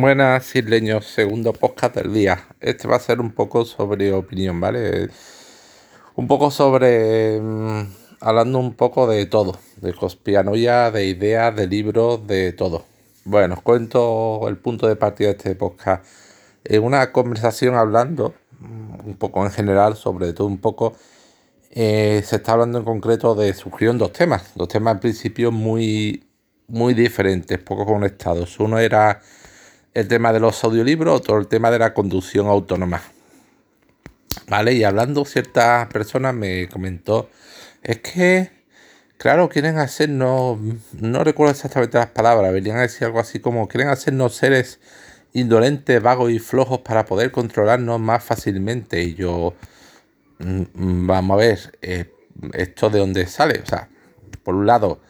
Buenas, isleños, segundo podcast del día. Este va a ser un poco sobre opinión, ¿vale? Un poco sobre. mm, hablando un poco de todo: de conspiranoia, de ideas, de libros, de todo. Bueno, os cuento el punto de partida de este podcast. En una conversación hablando, mm, un poco en general, sobre todo un poco, eh, se está hablando en concreto de. surgieron dos temas. Dos temas en principio muy, muy diferentes, poco conectados. Uno era el tema de los audiolibros, otro el tema de la conducción autónoma. ¿Vale? Y hablando ciertas personas me comentó, es que, claro, quieren hacernos, no recuerdo exactamente las palabras, venían a decir algo así como, quieren hacernos seres indolentes, vagos y flojos para poder controlarnos más fácilmente. Y yo, mm, mm, vamos a ver, eh, esto de dónde sale. O sea, por un lado,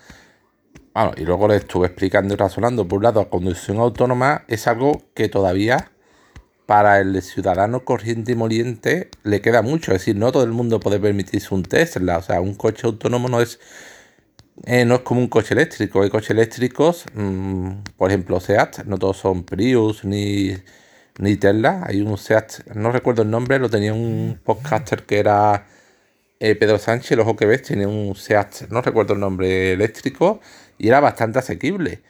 y luego le estuve explicando y razonando. Por un lado, la conducción autónoma es algo que todavía para el ciudadano corriente y moliente le queda mucho. Es decir, no todo el mundo puede permitirse un Tesla. O sea, un coche autónomo no es, eh, no es como un coche eléctrico. Hay coches eléctricos, mm, por ejemplo, SEAT, no todos son Prius ni, ni Tesla. Hay un SEAT, no recuerdo el nombre, lo tenía un podcaster que era eh, Pedro Sánchez, el ojo que ves, tiene un SEAT, no recuerdo el nombre, eléctrico y era bastante asequible.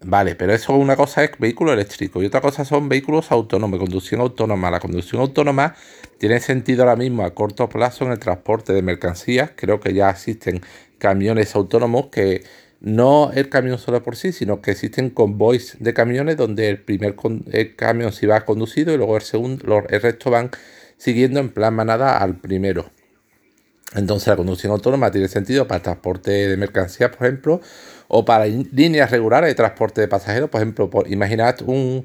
Vale, pero eso una cosa es vehículo eléctrico y otra cosa son vehículos autónomos, conducción autónoma. La conducción autónoma tiene sentido ahora mismo a corto plazo en el transporte de mercancías. Creo que ya existen camiones autónomos que no el camión solo por sí, sino que existen convoys de camiones donde el primer el camión se va conducido y luego el segundo, el resto van siguiendo en plan manada al primero. Entonces la conducción autónoma tiene sentido para transporte de mercancías, por ejemplo, o para líneas regulares de transporte de pasajeros. Por ejemplo, por, imaginad un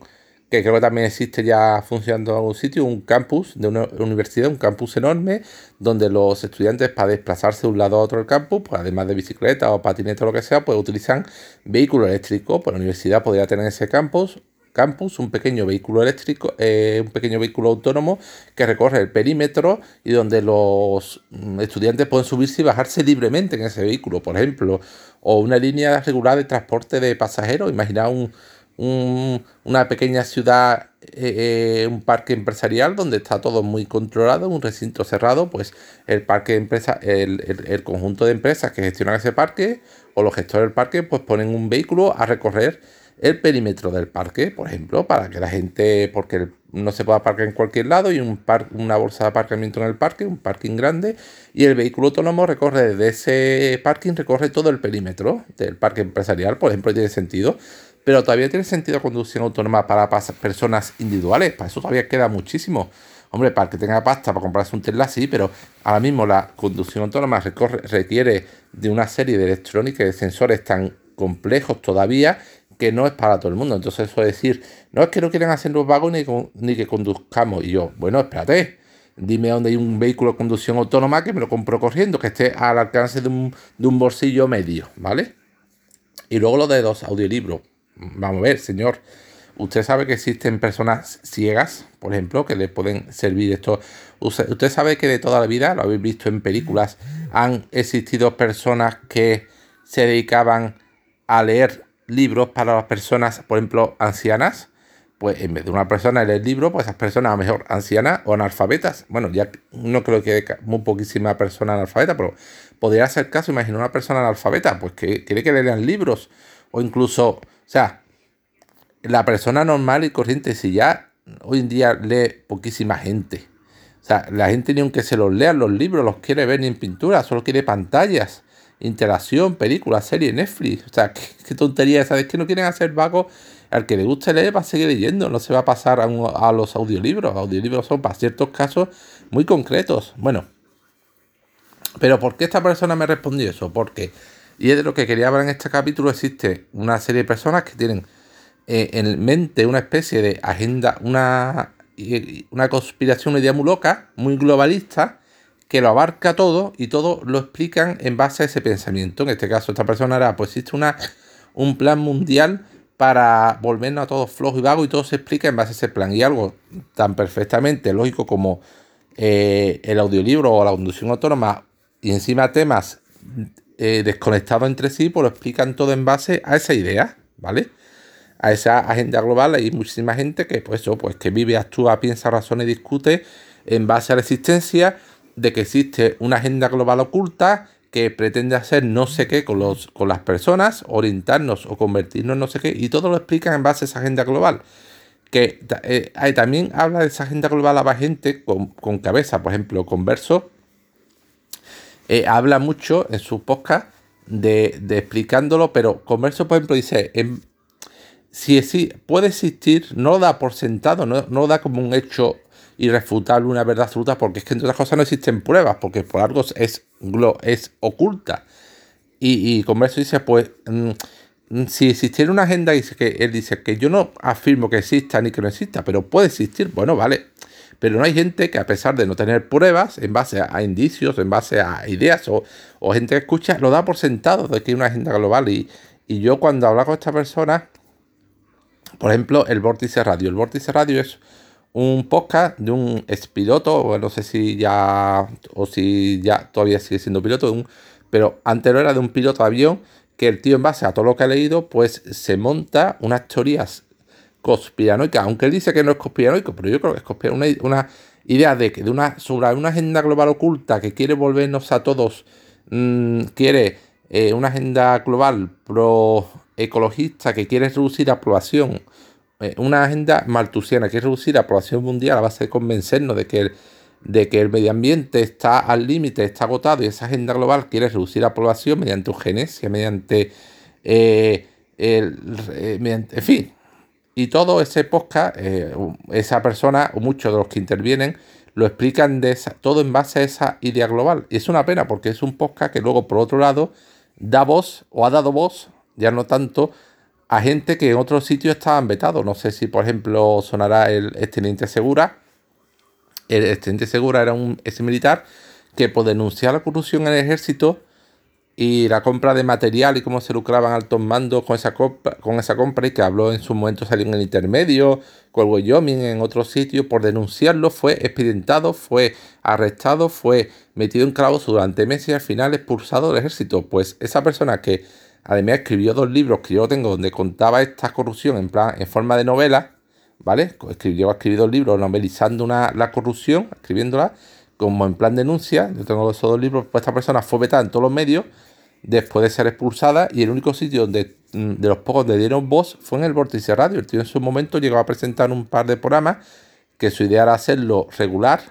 que creo que también existe ya funcionando en algún sitio, un campus de una universidad, un campus enorme, donde los estudiantes para desplazarse de un lado a otro del campus, pues además de bicicleta o patineta o lo que sea, pues utilizan vehículos eléctricos. Pues la universidad podría tener en ese campus campus un pequeño vehículo eléctrico, eh, un pequeño vehículo autónomo que recorre el perímetro y donde los mm, estudiantes pueden subirse y bajarse libremente en ese vehículo, por ejemplo, o una línea regular de transporte de pasajeros. Imagina un, un- una pequeña ciudad, eh, eh, un parque empresarial donde está todo muy controlado, un recinto cerrado, pues el parque de empresa, el- el conjunto de empresas que gestionan ese parque o los gestores del parque, pues ponen un vehículo a recorrer el perímetro del parque, por ejemplo, para que la gente, porque no se pueda aparcar en cualquier lado y un par- una bolsa de aparcamiento en el parque, un parking grande, y el vehículo autónomo recorre desde ese parking, recorre todo el perímetro del parque empresarial, por ejemplo, tiene sentido. Pero todavía tiene sentido conducción autónoma para personas individuales, para eso todavía queda muchísimo. Hombre, para que tenga pasta para comprarse un Tesla, sí, pero ahora mismo la conducción autónoma requiere de una serie de electrónica y de sensores tan complejos todavía que no es para todo el mundo. Entonces eso es decir, no es que no quieran hacer los vagos ni, que conduzcamos. Y yo, bueno, espérate, dime dónde hay un vehículo de conducción autónoma que me lo compro corriendo, que esté al alcance de un, bolsillo medio, ¿vale? Y luego lo de los audiolibros. Vamos a ver, señor. Usted sabe que existen personas ciegas, por ejemplo, que le pueden servir esto. Usted sabe que de toda la vida, lo habéis visto en películas, han existido personas que se dedicaban a leer libros para las personas, por ejemplo, ancianas. Pues en vez de una persona leer el libro, pues esas personas a lo mejor ancianas o analfabetas. Bueno, ya no creo que muy poquísima persona analfabeta, pero podría ser caso, imagina una persona analfabeta, pues que quiere que le lean libros. O incluso, o sea, la persona normal y corriente, si ya hoy en día lee poquísima gente. O sea, la gente ni aunque se los lean los libros, los quiere ver ni en pintura, solo quiere pantallas, interacción, películas, series, Netflix. O sea, qué, qué tontería, ¿sabes? Que no quieren hacer vagos. Al que le guste leer va a seguir leyendo, no se va a pasar a, un- a los audiolibros. Audiolibros son para ciertos casos muy concretos. Bueno, pero ¿por qué esta persona me respondió eso? Porque, y es de lo que quería hablar en este capítulo, existe una serie de personas que tienen eh, en mente una especie de agenda, una, una conspiración, una idea muy loca, muy globalista, que lo abarca todo y todo lo explican en base a ese pensamiento. En este caso, esta persona era, pues existe una, un plan mundial para volvernos a todos flojos y vagos y todo se explica en base a ese plan. Y algo tan perfectamente lógico como eh, el audiolibro o la conducción autónoma y encima temas eh, desconectados entre sí, pues lo explican todo en base a esa idea, ¿vale? a esa agenda global hay muchísima gente que, pues, eso, pues, que vive, actúa, piensa, razona y discute en base a la existencia de que existe una agenda global oculta que pretende hacer no sé qué con, los, con las personas, orientarnos o convertirnos en no sé qué, y todo lo explican en base a esa agenda global. Que eh, también habla de esa agenda global a gente con, con cabeza, por ejemplo, Converso eh, habla mucho en su podcast de, explicándolo, pero Converso, por ejemplo, dice, si, si puede existir, no da por sentado, no, no da como un hecho irrefutable, una verdad absoluta, porque es que entre otras cosas no existen pruebas, porque por algo es, es oculta. Y, y Converso dice, pues, mm, mm, si existiera una agenda, dice que él dice que yo no afirmo que exista ni que no exista, pero puede existir, bueno, vale. Pero no hay gente que a pesar de no tener pruebas, en base a, indicios, en base a ideas o, gente que escucha, lo da por sentado de que hay una agenda global. Y, y yo cuando hablo con esta persona, por ejemplo, el Vórtice Radio. El Vórtice Radio es un podcast de un expiloto, no sé si ya, o si ya todavía sigue siendo piloto, un, pero anterior era de un piloto de avión que el tío en base a todo lo que ha leído, pues se monta unas teorías conspiranoicas, aunque él dice que no es conspiranoico, pero yo creo que es conspiranoico, una, idea de que de una, sobre una agenda global oculta que quiere volvernos a todos, mm, quiere eh, una agenda global pro ecologista que quiere reducir la aprobación eh, una agenda maltusiana que es reducir la población mundial a base de convencernos de que el, de que el medio ambiente está al límite, está agotado y esa agenda global quiere reducir la población mediante eugenesia, mediante, eh, el, eh, mediante en fin. Y todo ese podcast, esa persona o muchos de los que intervienen lo explican de esa, todo en base a esa idea global. Y es una pena porque es un podcast que luego, por otro lado, da voz o ha dado voz, ya no tanto a gente que en otros sitios estaban vetados. No sé si, por ejemplo, sonará el exteniente Segura. El exteniente Segura era un ex militar que por denunciar la corrupción en el ejército y la compra de material y cómo se lucraban altos mandos con esa con esa compra y que habló en su momento salió en el intermedio, con Wyoming, en otros sitios, por denunciarlo fue expedientado, fue arrestado, fue metido en clavos durante meses y al final expulsado del ejército. Pues esa persona que Además escribió dos libros que yo tengo donde contaba esta corrupción en plan en forma de novela, ¿vale? Escribió, escribí dos libros novelizando una, la corrupción, escribiéndola como en plan denuncia. Yo tengo esos dos libros, pues esta persona fue vetada en todos los medios después de ser expulsada y el único sitio donde mm, de los pocos le dieron voz fue en el Vórtice Radio. El tío en su momento llegó a presentar un par de programas que su idea era hacerlo regular,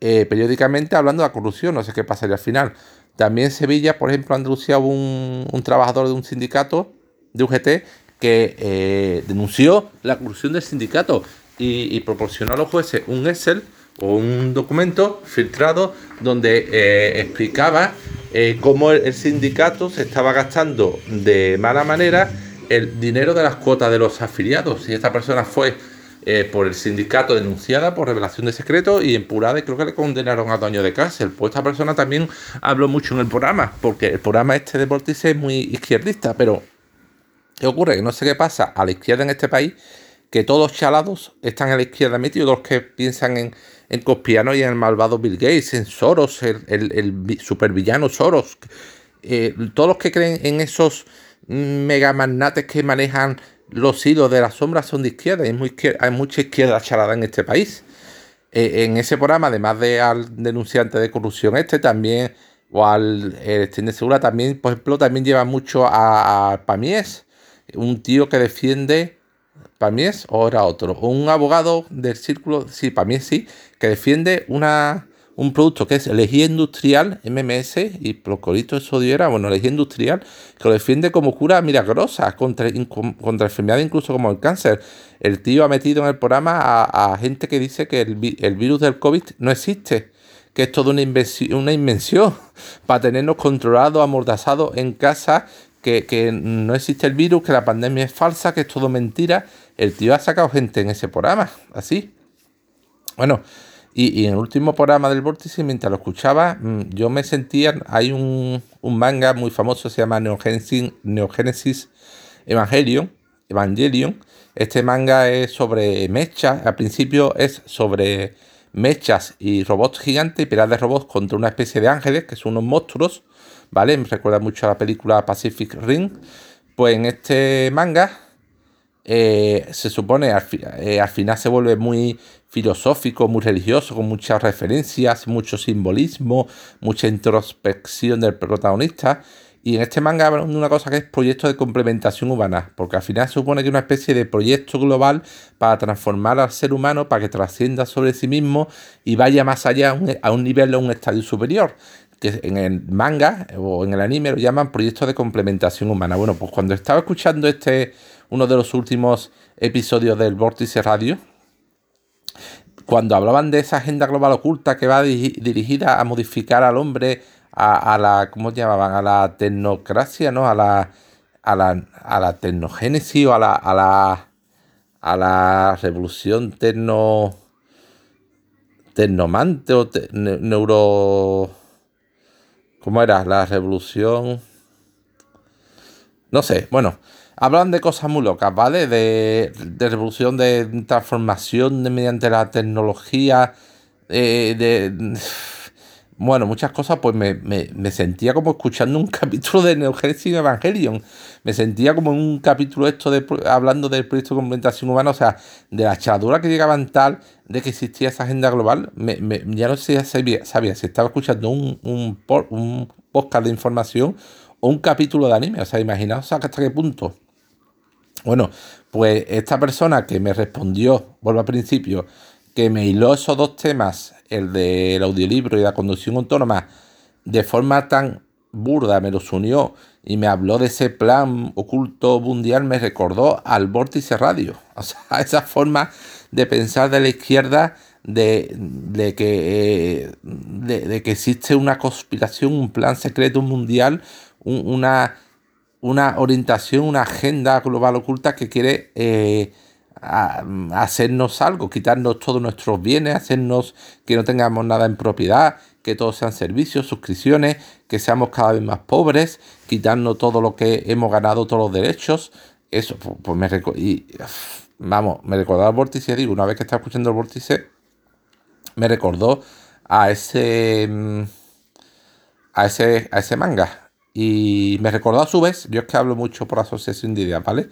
eh, periódicamente hablando de la corrupción, no sé qué pasaría al final. También en Sevilla, por ejemplo, Andalucía hubo un, trabajador de un sindicato, de UGT, que eh, denunció la corrupción del sindicato y, proporcionó a los jueces un Excel o un documento filtrado donde eh, explicaba eh, cómo el, sindicato se estaba gastando de mala manera el dinero de las cuotas de los afiliados. Y esta persona fue eh, por el sindicato denunciada por revelación de secreto y empurada y creo que le condenaron a dos años de cárcel. Pues esta persona también habló mucho en el programa, porque el programa este de Vortice es muy izquierdista, pero ¿qué ocurre? Que no sé qué pasa a la izquierda en este país, que todos chalados están a la izquierda metidos, los que piensan en, en Cospiano y en el malvado Bill Gates, en Soros, el, el, supervillano Soros, eh, todos los que creen en esos megamagnates que manejan los hilos de las sombras son de izquierda, hay, hay mucha izquierda charada en este país. Eh, en ese programa, además de al denunciante de corrupción este, también, o al de Segura, también, por ejemplo, también lleva mucho a, a Pamies, un tío que defiende, Pamies o era otro, un abogado del círculo, sí, Pamies sí, que defiende una un producto que es lejía industrial, MMS, y procurito de sodio era, bueno, lejía industrial, que lo defiende como cura milagrosa contra, contra enfermedades incluso como el cáncer. El tío ha metido en el programa a, gente que dice que el, virus del COVID no existe, que es toda una invención, una invención para tenernos controlados, amordazados en casa, que, que no existe el virus, que la pandemia es falsa, que es todo mentira. El tío ha sacado gente en ese programa, así. Bueno, y, en el último programa del Vórtice, mientras lo escuchaba, mm, yo me sentía. Hay un, manga muy famoso, se llama Neogénesis, Evangelion, Evangelion. Este manga es sobre mechas. Al principio es sobre mechas y robots gigantes y peleas de robots contra una especie de ángeles, que son unos monstruos. ¿Vale? Me recuerda mucho a la película Pacific Ring. Pues en este manga eh, se supone al, eh, al, final se vuelve muy filosófico, muy religioso, con muchas referencias, mucho simbolismo, mucha introspección del protagonista. Y en este manga hablan una cosa que es proyecto de complementación humana, porque al final se supone que es una especie de proyecto global para transformar al ser humano, para que trascienda sobre sí mismo y vaya más allá a un nivel, a un estadio superior que en el manga o en el anime lo llaman proyecto de complementación humana. Bueno, pues cuando estaba escuchando este, uno de los últimos episodios del Vórtice Radio, cuando hablaban de esa agenda global oculta que va dirigida a modificar al hombre, a, la, ¿cómo llamaban? A la tecnocracia, ¿no? A la, a la, a la tecnogénesis o a la, a la, a la revolución tecno, tecnomante o neuro ¿Cómo era? La revolución. No sé, bueno. Hablan de cosas muy locas, ¿vale? De, revolución, de transformación mediante la tecnología, eh, de bueno, muchas cosas, pues me, sentía como escuchando un capítulo de Neogénesis Evangelion. Me sentía como en un capítulo esto de hablando del proyecto de complementación humana, o sea, de la echadura que llegaban tal de que existía esa agenda global. Me, ya no sé, sabía, sabía si estaba escuchando un, un, un podcast de información o un capítulo de anime. O sea, imaginaos hasta qué punto. Bueno, pues esta persona que me respondió, vuelvo al principio, que me hiló esos dos temas, el del audiolibro y la conducción autónoma, de forma tan burda, me los unió y me habló de ese plan oculto mundial, me recordó al vórtice radio. O sea, esa forma de pensar de la izquierda de, de que, eh, de, que existe una conspiración, un plan secreto mundial, una, una orientación, una agenda global oculta que quiere eh, a, hacernos algo, quitarnos todos nuestros bienes, hacernos que no tengamos nada en propiedad, que todos sean servicios, suscripciones, que seamos cada vez más pobres, quitarnos todo lo que hemos ganado, todos los derechos. Eso, pues, me y, vamos, me recordó al vórtice, digo, una vez que estaba escuchando el vórtice, me recordó a ese mm, a ese a ese manga y me recordó a su vez, yo es que hablo mucho por asociación de ideas, ¿vale?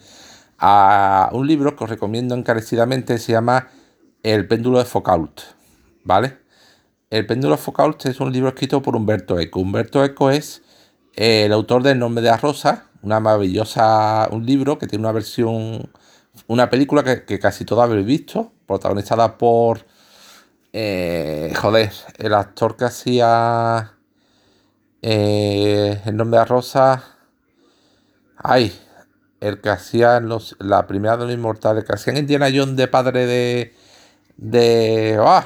A un libro que os recomiendo encarecidamente, se llama El péndulo de Foucault, ¿vale? El péndulo de Foucault es un libro escrito por Humberto Eco. Humberto Eco es el autor del Nombre de la Rosa, una maravillosa, un libro que tiene una versión, una película que, casi todos habéis visto, protagonizada por, eh, joder, el actor que hacía eh, el Nombre de la Rosa, ay, el que hacía los, la primera de los inmortales, que hacía Indiana Jones de padre de. de. ¡ah!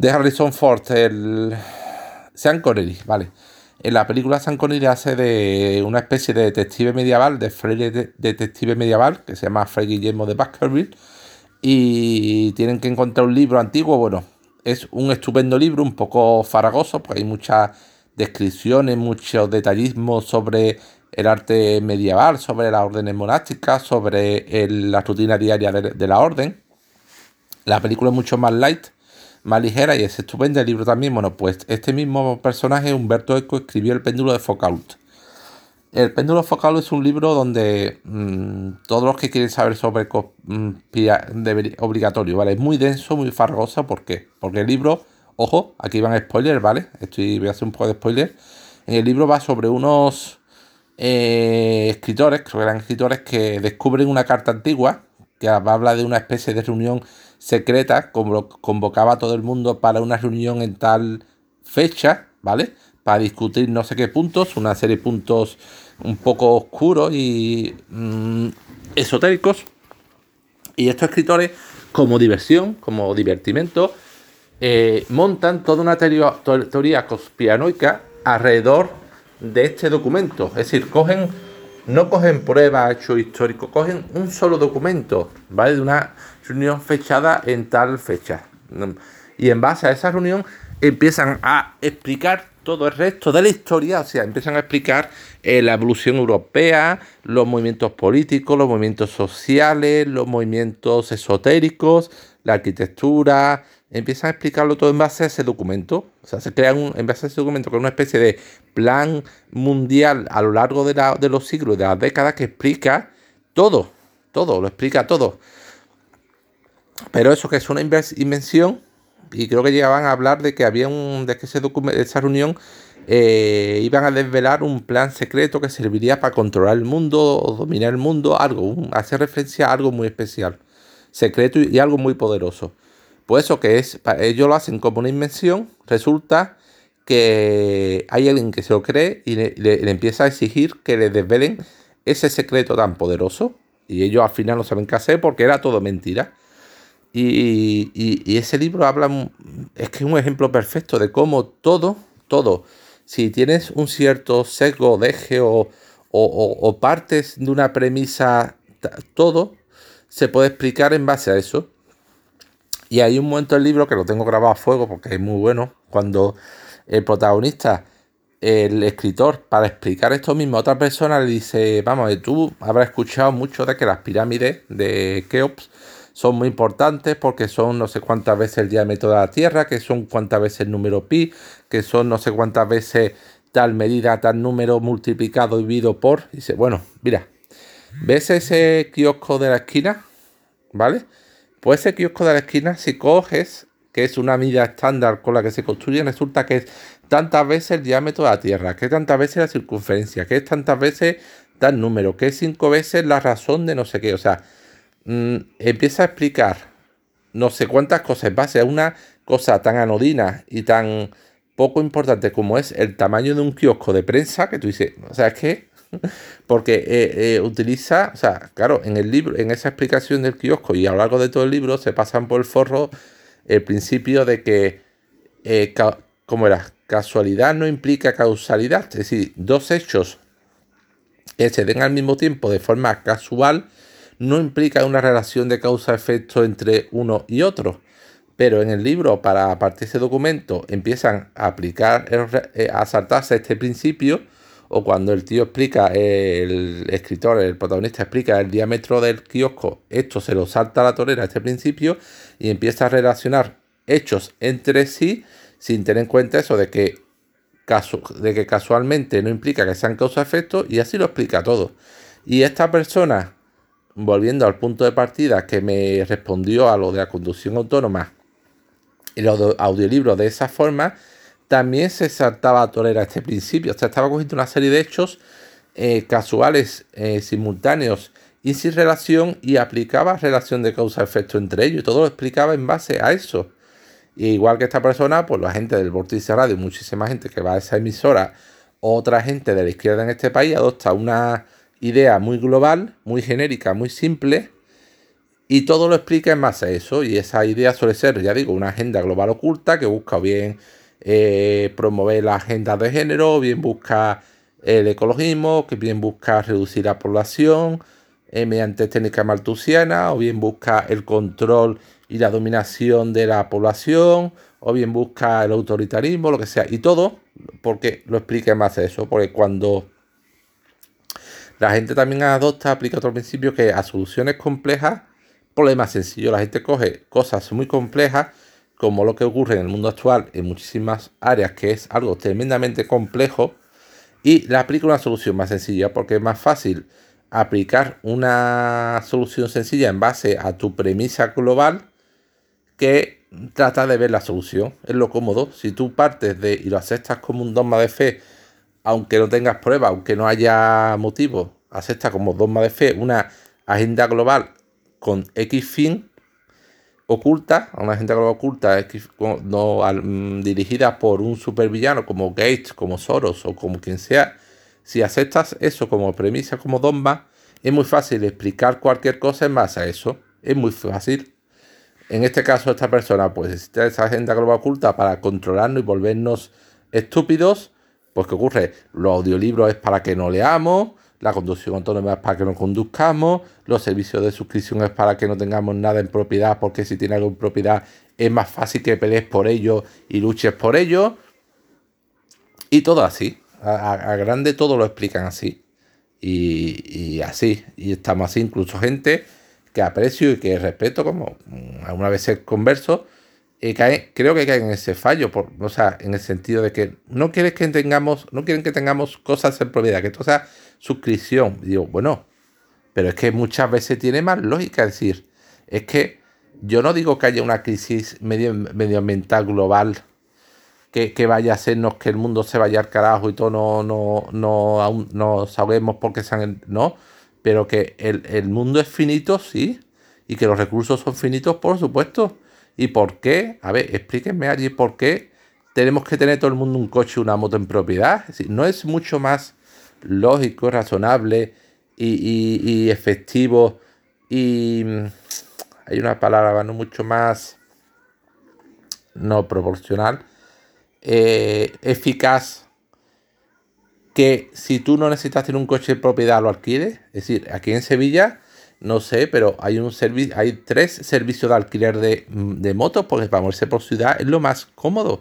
de Harrison Ford, el. Sean Connery, vale. En la película Sean Connery hace de una especie de detective medieval, de Freddy detective medieval, que se llama Fred Guillermo de Baskerville. Y tienen que encontrar un libro antiguo. Bueno, es un estupendo libro, un poco faragoso, porque hay muchas descripciones, mucho detallismo sobre el arte medieval, sobre las órdenes monásticas, sobre la rutina diaria de, la orden. La película es mucho más light, más ligera y es estupenda. El libro también, bueno, pues este mismo personaje, Humberto Eco, escribió El péndulo de Foucault. El péndulo de Foucault es un libro donde mm, todos los que quieren saber sobre mm, obligatorio, ¿vale? Es muy denso, muy farragoso, ¿por qué? Porque el libro, ojo, aquí van spoilers, ¿vale? Estoy, voy a hacer un poco de spoiler. En el libro va sobre unos eh, escritores, creo que eran escritores que descubren una carta antigua que habla de una especie de reunión secreta, como convocaba a todo el mundo para una reunión en tal fecha, ¿vale? Para discutir no sé qué puntos, una serie de puntos un poco oscuros y mm, esotéricos. Y estos escritores, como diversión, como divertimento, eh, montan toda una teoría conspiranoica alrededor de este documento. Es decir, cogen, no cogen pruebas, hechos históricos, cogen un solo documento, ¿vale? De una reunión fechada en tal fecha. Y en base a esa reunión empiezan a explicar todo el resto de la historia, o sea, empiezan a explicar eh, la evolución europea, los movimientos políticos, los movimientos sociales, los movimientos esotéricos, la arquitectura, empiezan a explicarlo todo en base a ese documento. O sea, se crea un, en base a ese documento, que es una especie de plan mundial a lo largo de, la, de los siglos, de las décadas, que explica todo, todo, lo explica todo. Pero eso que es una invención, y creo que llegaban a hablar de que había un, de que ese esa reunión eh, iban a desvelar un plan secreto que serviría para controlar el mundo o dominar el mundo, algo, hace referencia a algo muy especial, secreto y, algo muy poderoso. Pues eso que es, ellos lo hacen como una invención, resulta que hay alguien que se lo cree y le, empieza a exigir que le desvelen ese secreto tan poderoso. Y ellos al final no saben qué hacer porque era todo mentira. Y, ese libro habla, es que es un ejemplo perfecto de cómo todo, todo, si tienes un cierto sesgo de o, partes de una premisa, todo se puede explicar en base a eso. Y hay un momento del libro que lo tengo grabado a fuego porque es muy bueno, cuando el protagonista, el escritor, para explicar esto mismo a otra persona le dice, vamos, tú habrás escuchado mucho de que las pirámides de Keops son muy importantes porque son no sé cuántas veces el diámetro de la Tierra, que son cuántas veces el número pi, que son no sé cuántas veces tal medida, tal número multiplicado dividido por. Dice, bueno, mira, ¿ves ese kiosco de la esquina? ¿Vale? Pues ese kiosco de la esquina, si coges, que es una medida estándar con la que se construye, resulta que es tantas veces el diámetro de la Tierra, que es tantas veces la circunferencia, que es tantas veces tal número, que es cinco veces la razón de no sé qué. O sea, Mm, empieza a explicar no sé cuántas cosas en base a una cosa tan anodina y tan poco importante como es el tamaño de un kiosco de prensa, que tú dices, o sea, es que, porque eh, eh, utiliza, o sea, claro, en el libro, en esa explicación del kiosco y a lo largo de todo el libro se pasan por el forro el principio de que, eh, como era? Casualidad no implica causalidad, es decir, dos hechos que se den al mismo tiempo de forma casual, no implica una relación de causa-efecto entre uno y otro. Pero en el libro, para partir de ese documento, empiezan a aplicar, eh, a saltarse este principio, o cuando el tío explica, el escritor, el protagonista explica el diámetro del kiosco, esto se lo salta a la torera, este principio, y empieza a relacionar hechos entre sí, sin tener en cuenta eso de que, de que casualmente no implica que sean causa-efecto, y así lo explica todo. Y esta persona volviendo al punto de partida que me respondió a lo de la conducción autónoma y los audiolibros de esa forma, también se saltaba a tolerar este principio. O sea, estaba cogiendo una serie de hechos eh, casuales, eh, simultáneos y sin relación y aplicaba relación de causa-efecto entre ellos y todo lo explicaba en base a eso. Igual que esta persona, pues la gente del Vórtice Radio, muchísima gente que va a esa emisora, otra gente de la izquierda en este país adopta una idea muy global, muy genérica, muy simple, y todo lo explica en base a eso. Y esa idea suele ser, ya digo, una agenda global oculta que busca bien eh, promover la agenda de género, bien busca el ecologismo, que bien busca reducir la población eh, mediante técnicas maltusianas, o bien busca el control y la dominación de la población, o bien busca el autoritarismo, lo que sea. Y todo porque lo explica a eso, porque cuando la gente también adopta, aplica otro principio que a soluciones complejas, problemas sencillos. La gente coge cosas muy complejas, como lo que ocurre en el mundo actual en muchísimas áreas, que es algo tremendamente complejo, y le aplica una solución más sencilla, porque es más fácil aplicar una solución sencilla en base a tu premisa global que tratar de ver la solución. Es lo cómodo. Si tú partes de y lo aceptas como un dogma de fe aunque no tengas pruebas, aunque no haya motivo, acepta como dogma de fe una agenda global con X fin oculta, una agenda global oculta no, mm, dirigida por un supervillano como Gates, como Soros o como quien sea, si aceptas eso como premisa, como dogma, es muy fácil explicar cualquier cosa en base a eso. Es muy fácil. En este caso, esta persona pues necesita esa agenda global oculta para controlarnos y volvernos estúpidos pues ¿qué ocurre? Los audiolibros es para que no leamos, la conducción autónoma es para que no conduzcamos, los servicios de suscripción es para que no tengamos nada en propiedad, porque si tiene algo en propiedad es más fácil que pelees por ello y luches por ello. Y todo así. A, grande todo lo explican así. Y, y, así. Y estamos así, incluso gente que aprecio y que respeto, como alguna vez converso, creo que caen en ese fallo, por, o sea, en el sentido de que no quieres que tengamos, no quieren que tengamos cosas en propiedad, que esto sea suscripción. digo, bueno, Pero es que muchas veces tiene más lógica. Decir, es que yo no digo que haya una crisis medioambiental global que, vaya a hacernos que el mundo se vaya al carajo y todo no, no, no, aún no sabemos por qué se han... No, pero que el, el mundo es finito, sí, y que los recursos son finitos, por supuesto. ¿Y por qué? A ver, explíquenme allí por qué tenemos que tener todo el mundo un coche una moto en propiedad. no es mucho más lógico, razonable y, efectivo y mm, hay una palabra no mucho más no proporcional, eh, eficaz que si tú no necesitas tener un coche en propiedad lo alquiles. Es decir, aquí en Sevilla, no sé, pero hay un servicio, hay tres servicios de alquiler de, mm, motos, porque para moverse por ciudad es lo más cómodo.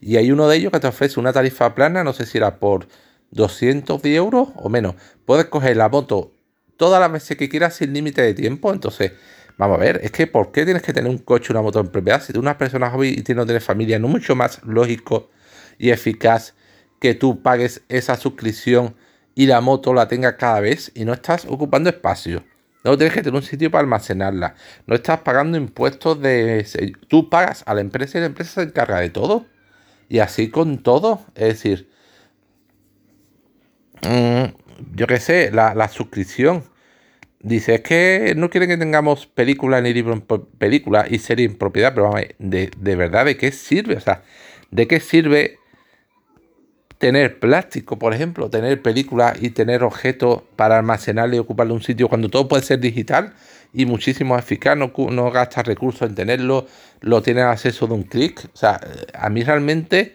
Y hay uno de ellos que te ofrece una tarifa plana, no sé si era por 210 euros o menos. Puedes coger la moto todas las veces que quieras sin límite de tiempo. Entonces, vamos a ver, es que ¿por qué tienes que tener un coche una moto en propiedad? Si tú una persona joven y no tienes familia, no mucho más lógico y eficaz que tú pagues esa suscripción y la moto la tengas cada vez y no estás ocupando espacio. No tienes que tener un sitio para almacenarla. No estás pagando impuestos de... Tú pagas a la empresa y la empresa se encarga de todo. Y así con todo. Es decir, Mm, yo qué sé, la, suscripción. Dice, es que no quieren que tengamos películas ni libros en película y serie en propiedad, pero vamos, de, de verdad, ¿de qué sirve? O sea, ¿de qué sirve tener plástico, por ejemplo, tener películas y tener objetos para almacenarle y ocuparle un sitio cuando todo puede ser digital y muchísimo eficaz, no, no gastas recursos en tenerlo, lo tienes acceso de un clic. O sea, a mí realmente,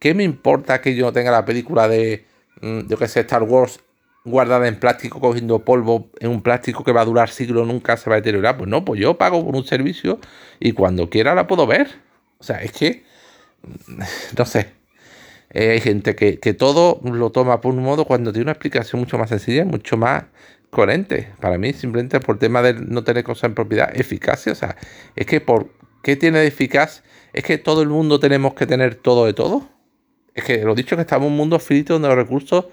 ¿qué me importa que yo tenga la película de Mm, yo que sé, Star Wars guardada en plástico, cogiendo polvo en un plástico que va a durar siglos, nunca se va a deteriorar. Pues no, pues yo pago por un servicio y cuando quiera la puedo ver. O sea, es que, no sé, eh, hay gente que, todo lo toma por un modo cuando tiene una explicación mucho más sencilla, mucho más coherente. Para mí, simplemente por tema de no tener cosas en propiedad, eficacia. O sea, es que por qué tiene de eficaz, es que todo el mundo tenemos que tener todo de todo es que lo dicho que estamos en un mundo finito donde los recursos,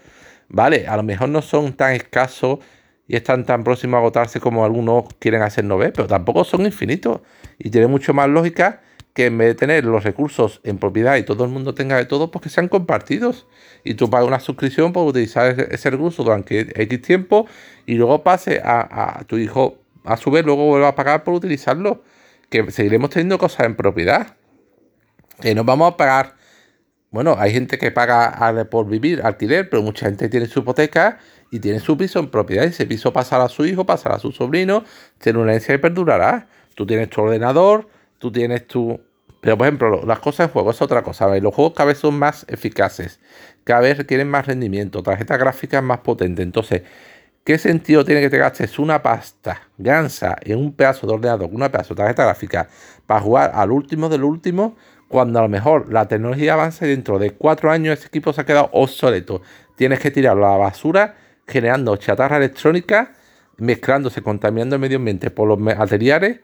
vale, a lo mejor no son tan escasos y están tan próximos a agotarse como algunos quieren hacer no ver, pero tampoco son infinitos. Y tiene mucho más lógica que en vez de tener los recursos en propiedad y todo el mundo tenga de todo, pues que sean compartidos. Y tú pagas una suscripción por utilizar ese, recurso durante X tiempo y luego pase a, tu hijo, a su vez, luego vuelva a pagar por utilizarlo. Que seguiremos teniendo cosas en propiedad. Que no vamos a pagar bueno, hay gente que paga por vivir alquiler, pero mucha gente tiene su hipoteca y tiene su piso en propiedad. Y ese piso pasará a su hijo, pasará a su sobrino, tiene una herencia y perdurará. Tú tienes tu ordenador, tú tienes tu. Pero, por ejemplo, las cosas de juego es otra cosa. Los juegos cada vez son más eficaces, cada vez requieren más rendimiento, tarjetas gráficas más potentes. Entonces, ¿qué sentido tiene que te gastes una pasta gansa en un pedazo de ordenador, una pedazo de tarjeta gráfica, para jugar al último del último? cuando a lo mejor la tecnología avanza y dentro de cuatro años ese equipo se ha quedado obsoleto. Tienes que tirarlo a la basura generando chatarra electrónica, mezclándose, contaminando el medio ambiente por los materiales.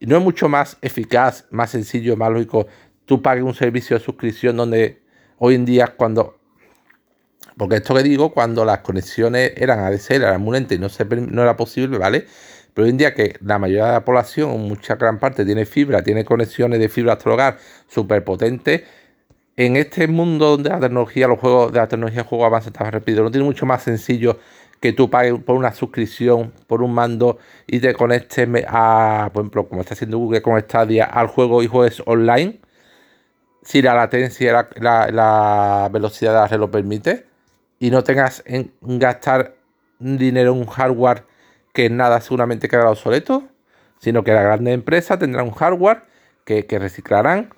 No es mucho más eficaz, más sencillo, más lógico. Tú pagues un servicio de suscripción donde hoy en día cuando... Porque esto que digo, cuando las conexiones eran ADSL, eran muy lentas y no, se, no era posible, ¿vale? Pero hoy en día que la mayoría de la población, mucha gran parte, tiene fibra, tiene conexiones de fibra hasta el hogar súper potentes, en este mundo donde la tecnología, los juegos de la tecnología juego avanza tan rápido, no tiene mucho más sencillo que tú pagues por una suscripción, por un mando y te conectes a, por ejemplo, como está haciendo Google con Stadia, al juego y juegues online, si la latencia, la, la, velocidad de la red lo permite, y no tengas en gastar dinero en un hardware que nada seguramente quedará obsoleto, sino que la grande empresa tendrá un hardware que, reciclarán,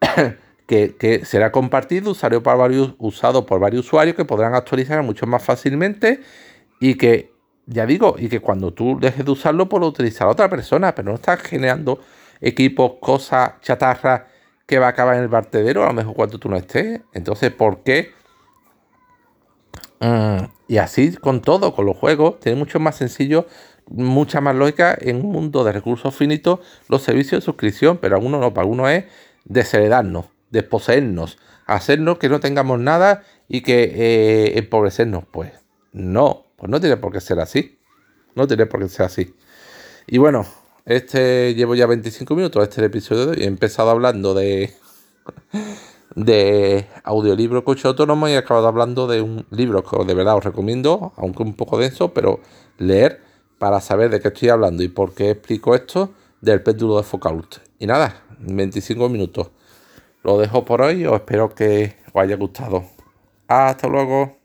que, será compartido, usado por, varios, usado por varios usuarios que podrán actualizar mucho más fácilmente y que, ya digo, y que cuando tú dejes de usarlo, puede utilizar a otra persona, pero no estás generando equipos, cosas, chatarra que va a acabar en el vertedero, a lo mejor cuando tú no estés. Entonces, ¿por qué? Mm, y así con todo, con los juegos, tiene mucho más sencillo, mucha más lógica en un mundo de recursos finitos los servicios de suscripción, pero algunos no, para algunos es desheredarnos, desposeernos, hacernos que no tengamos nada y que eh, empobrecernos. Pues no, pues no tiene por qué ser así. No tiene por qué ser así. Y bueno, este llevo ya 25 minutos, este es el episodio de hoy. He empezado hablando de de audiolibro coche autónomo y he acabado hablando de un libro que de verdad os recomiendo, aunque un poco denso, pero leer para saber de qué estoy hablando y por qué explico esto del péndulo de Foucault. Y nada, 25 minutos. Lo dejo por hoy, os espero que os haya gustado. Hasta luego.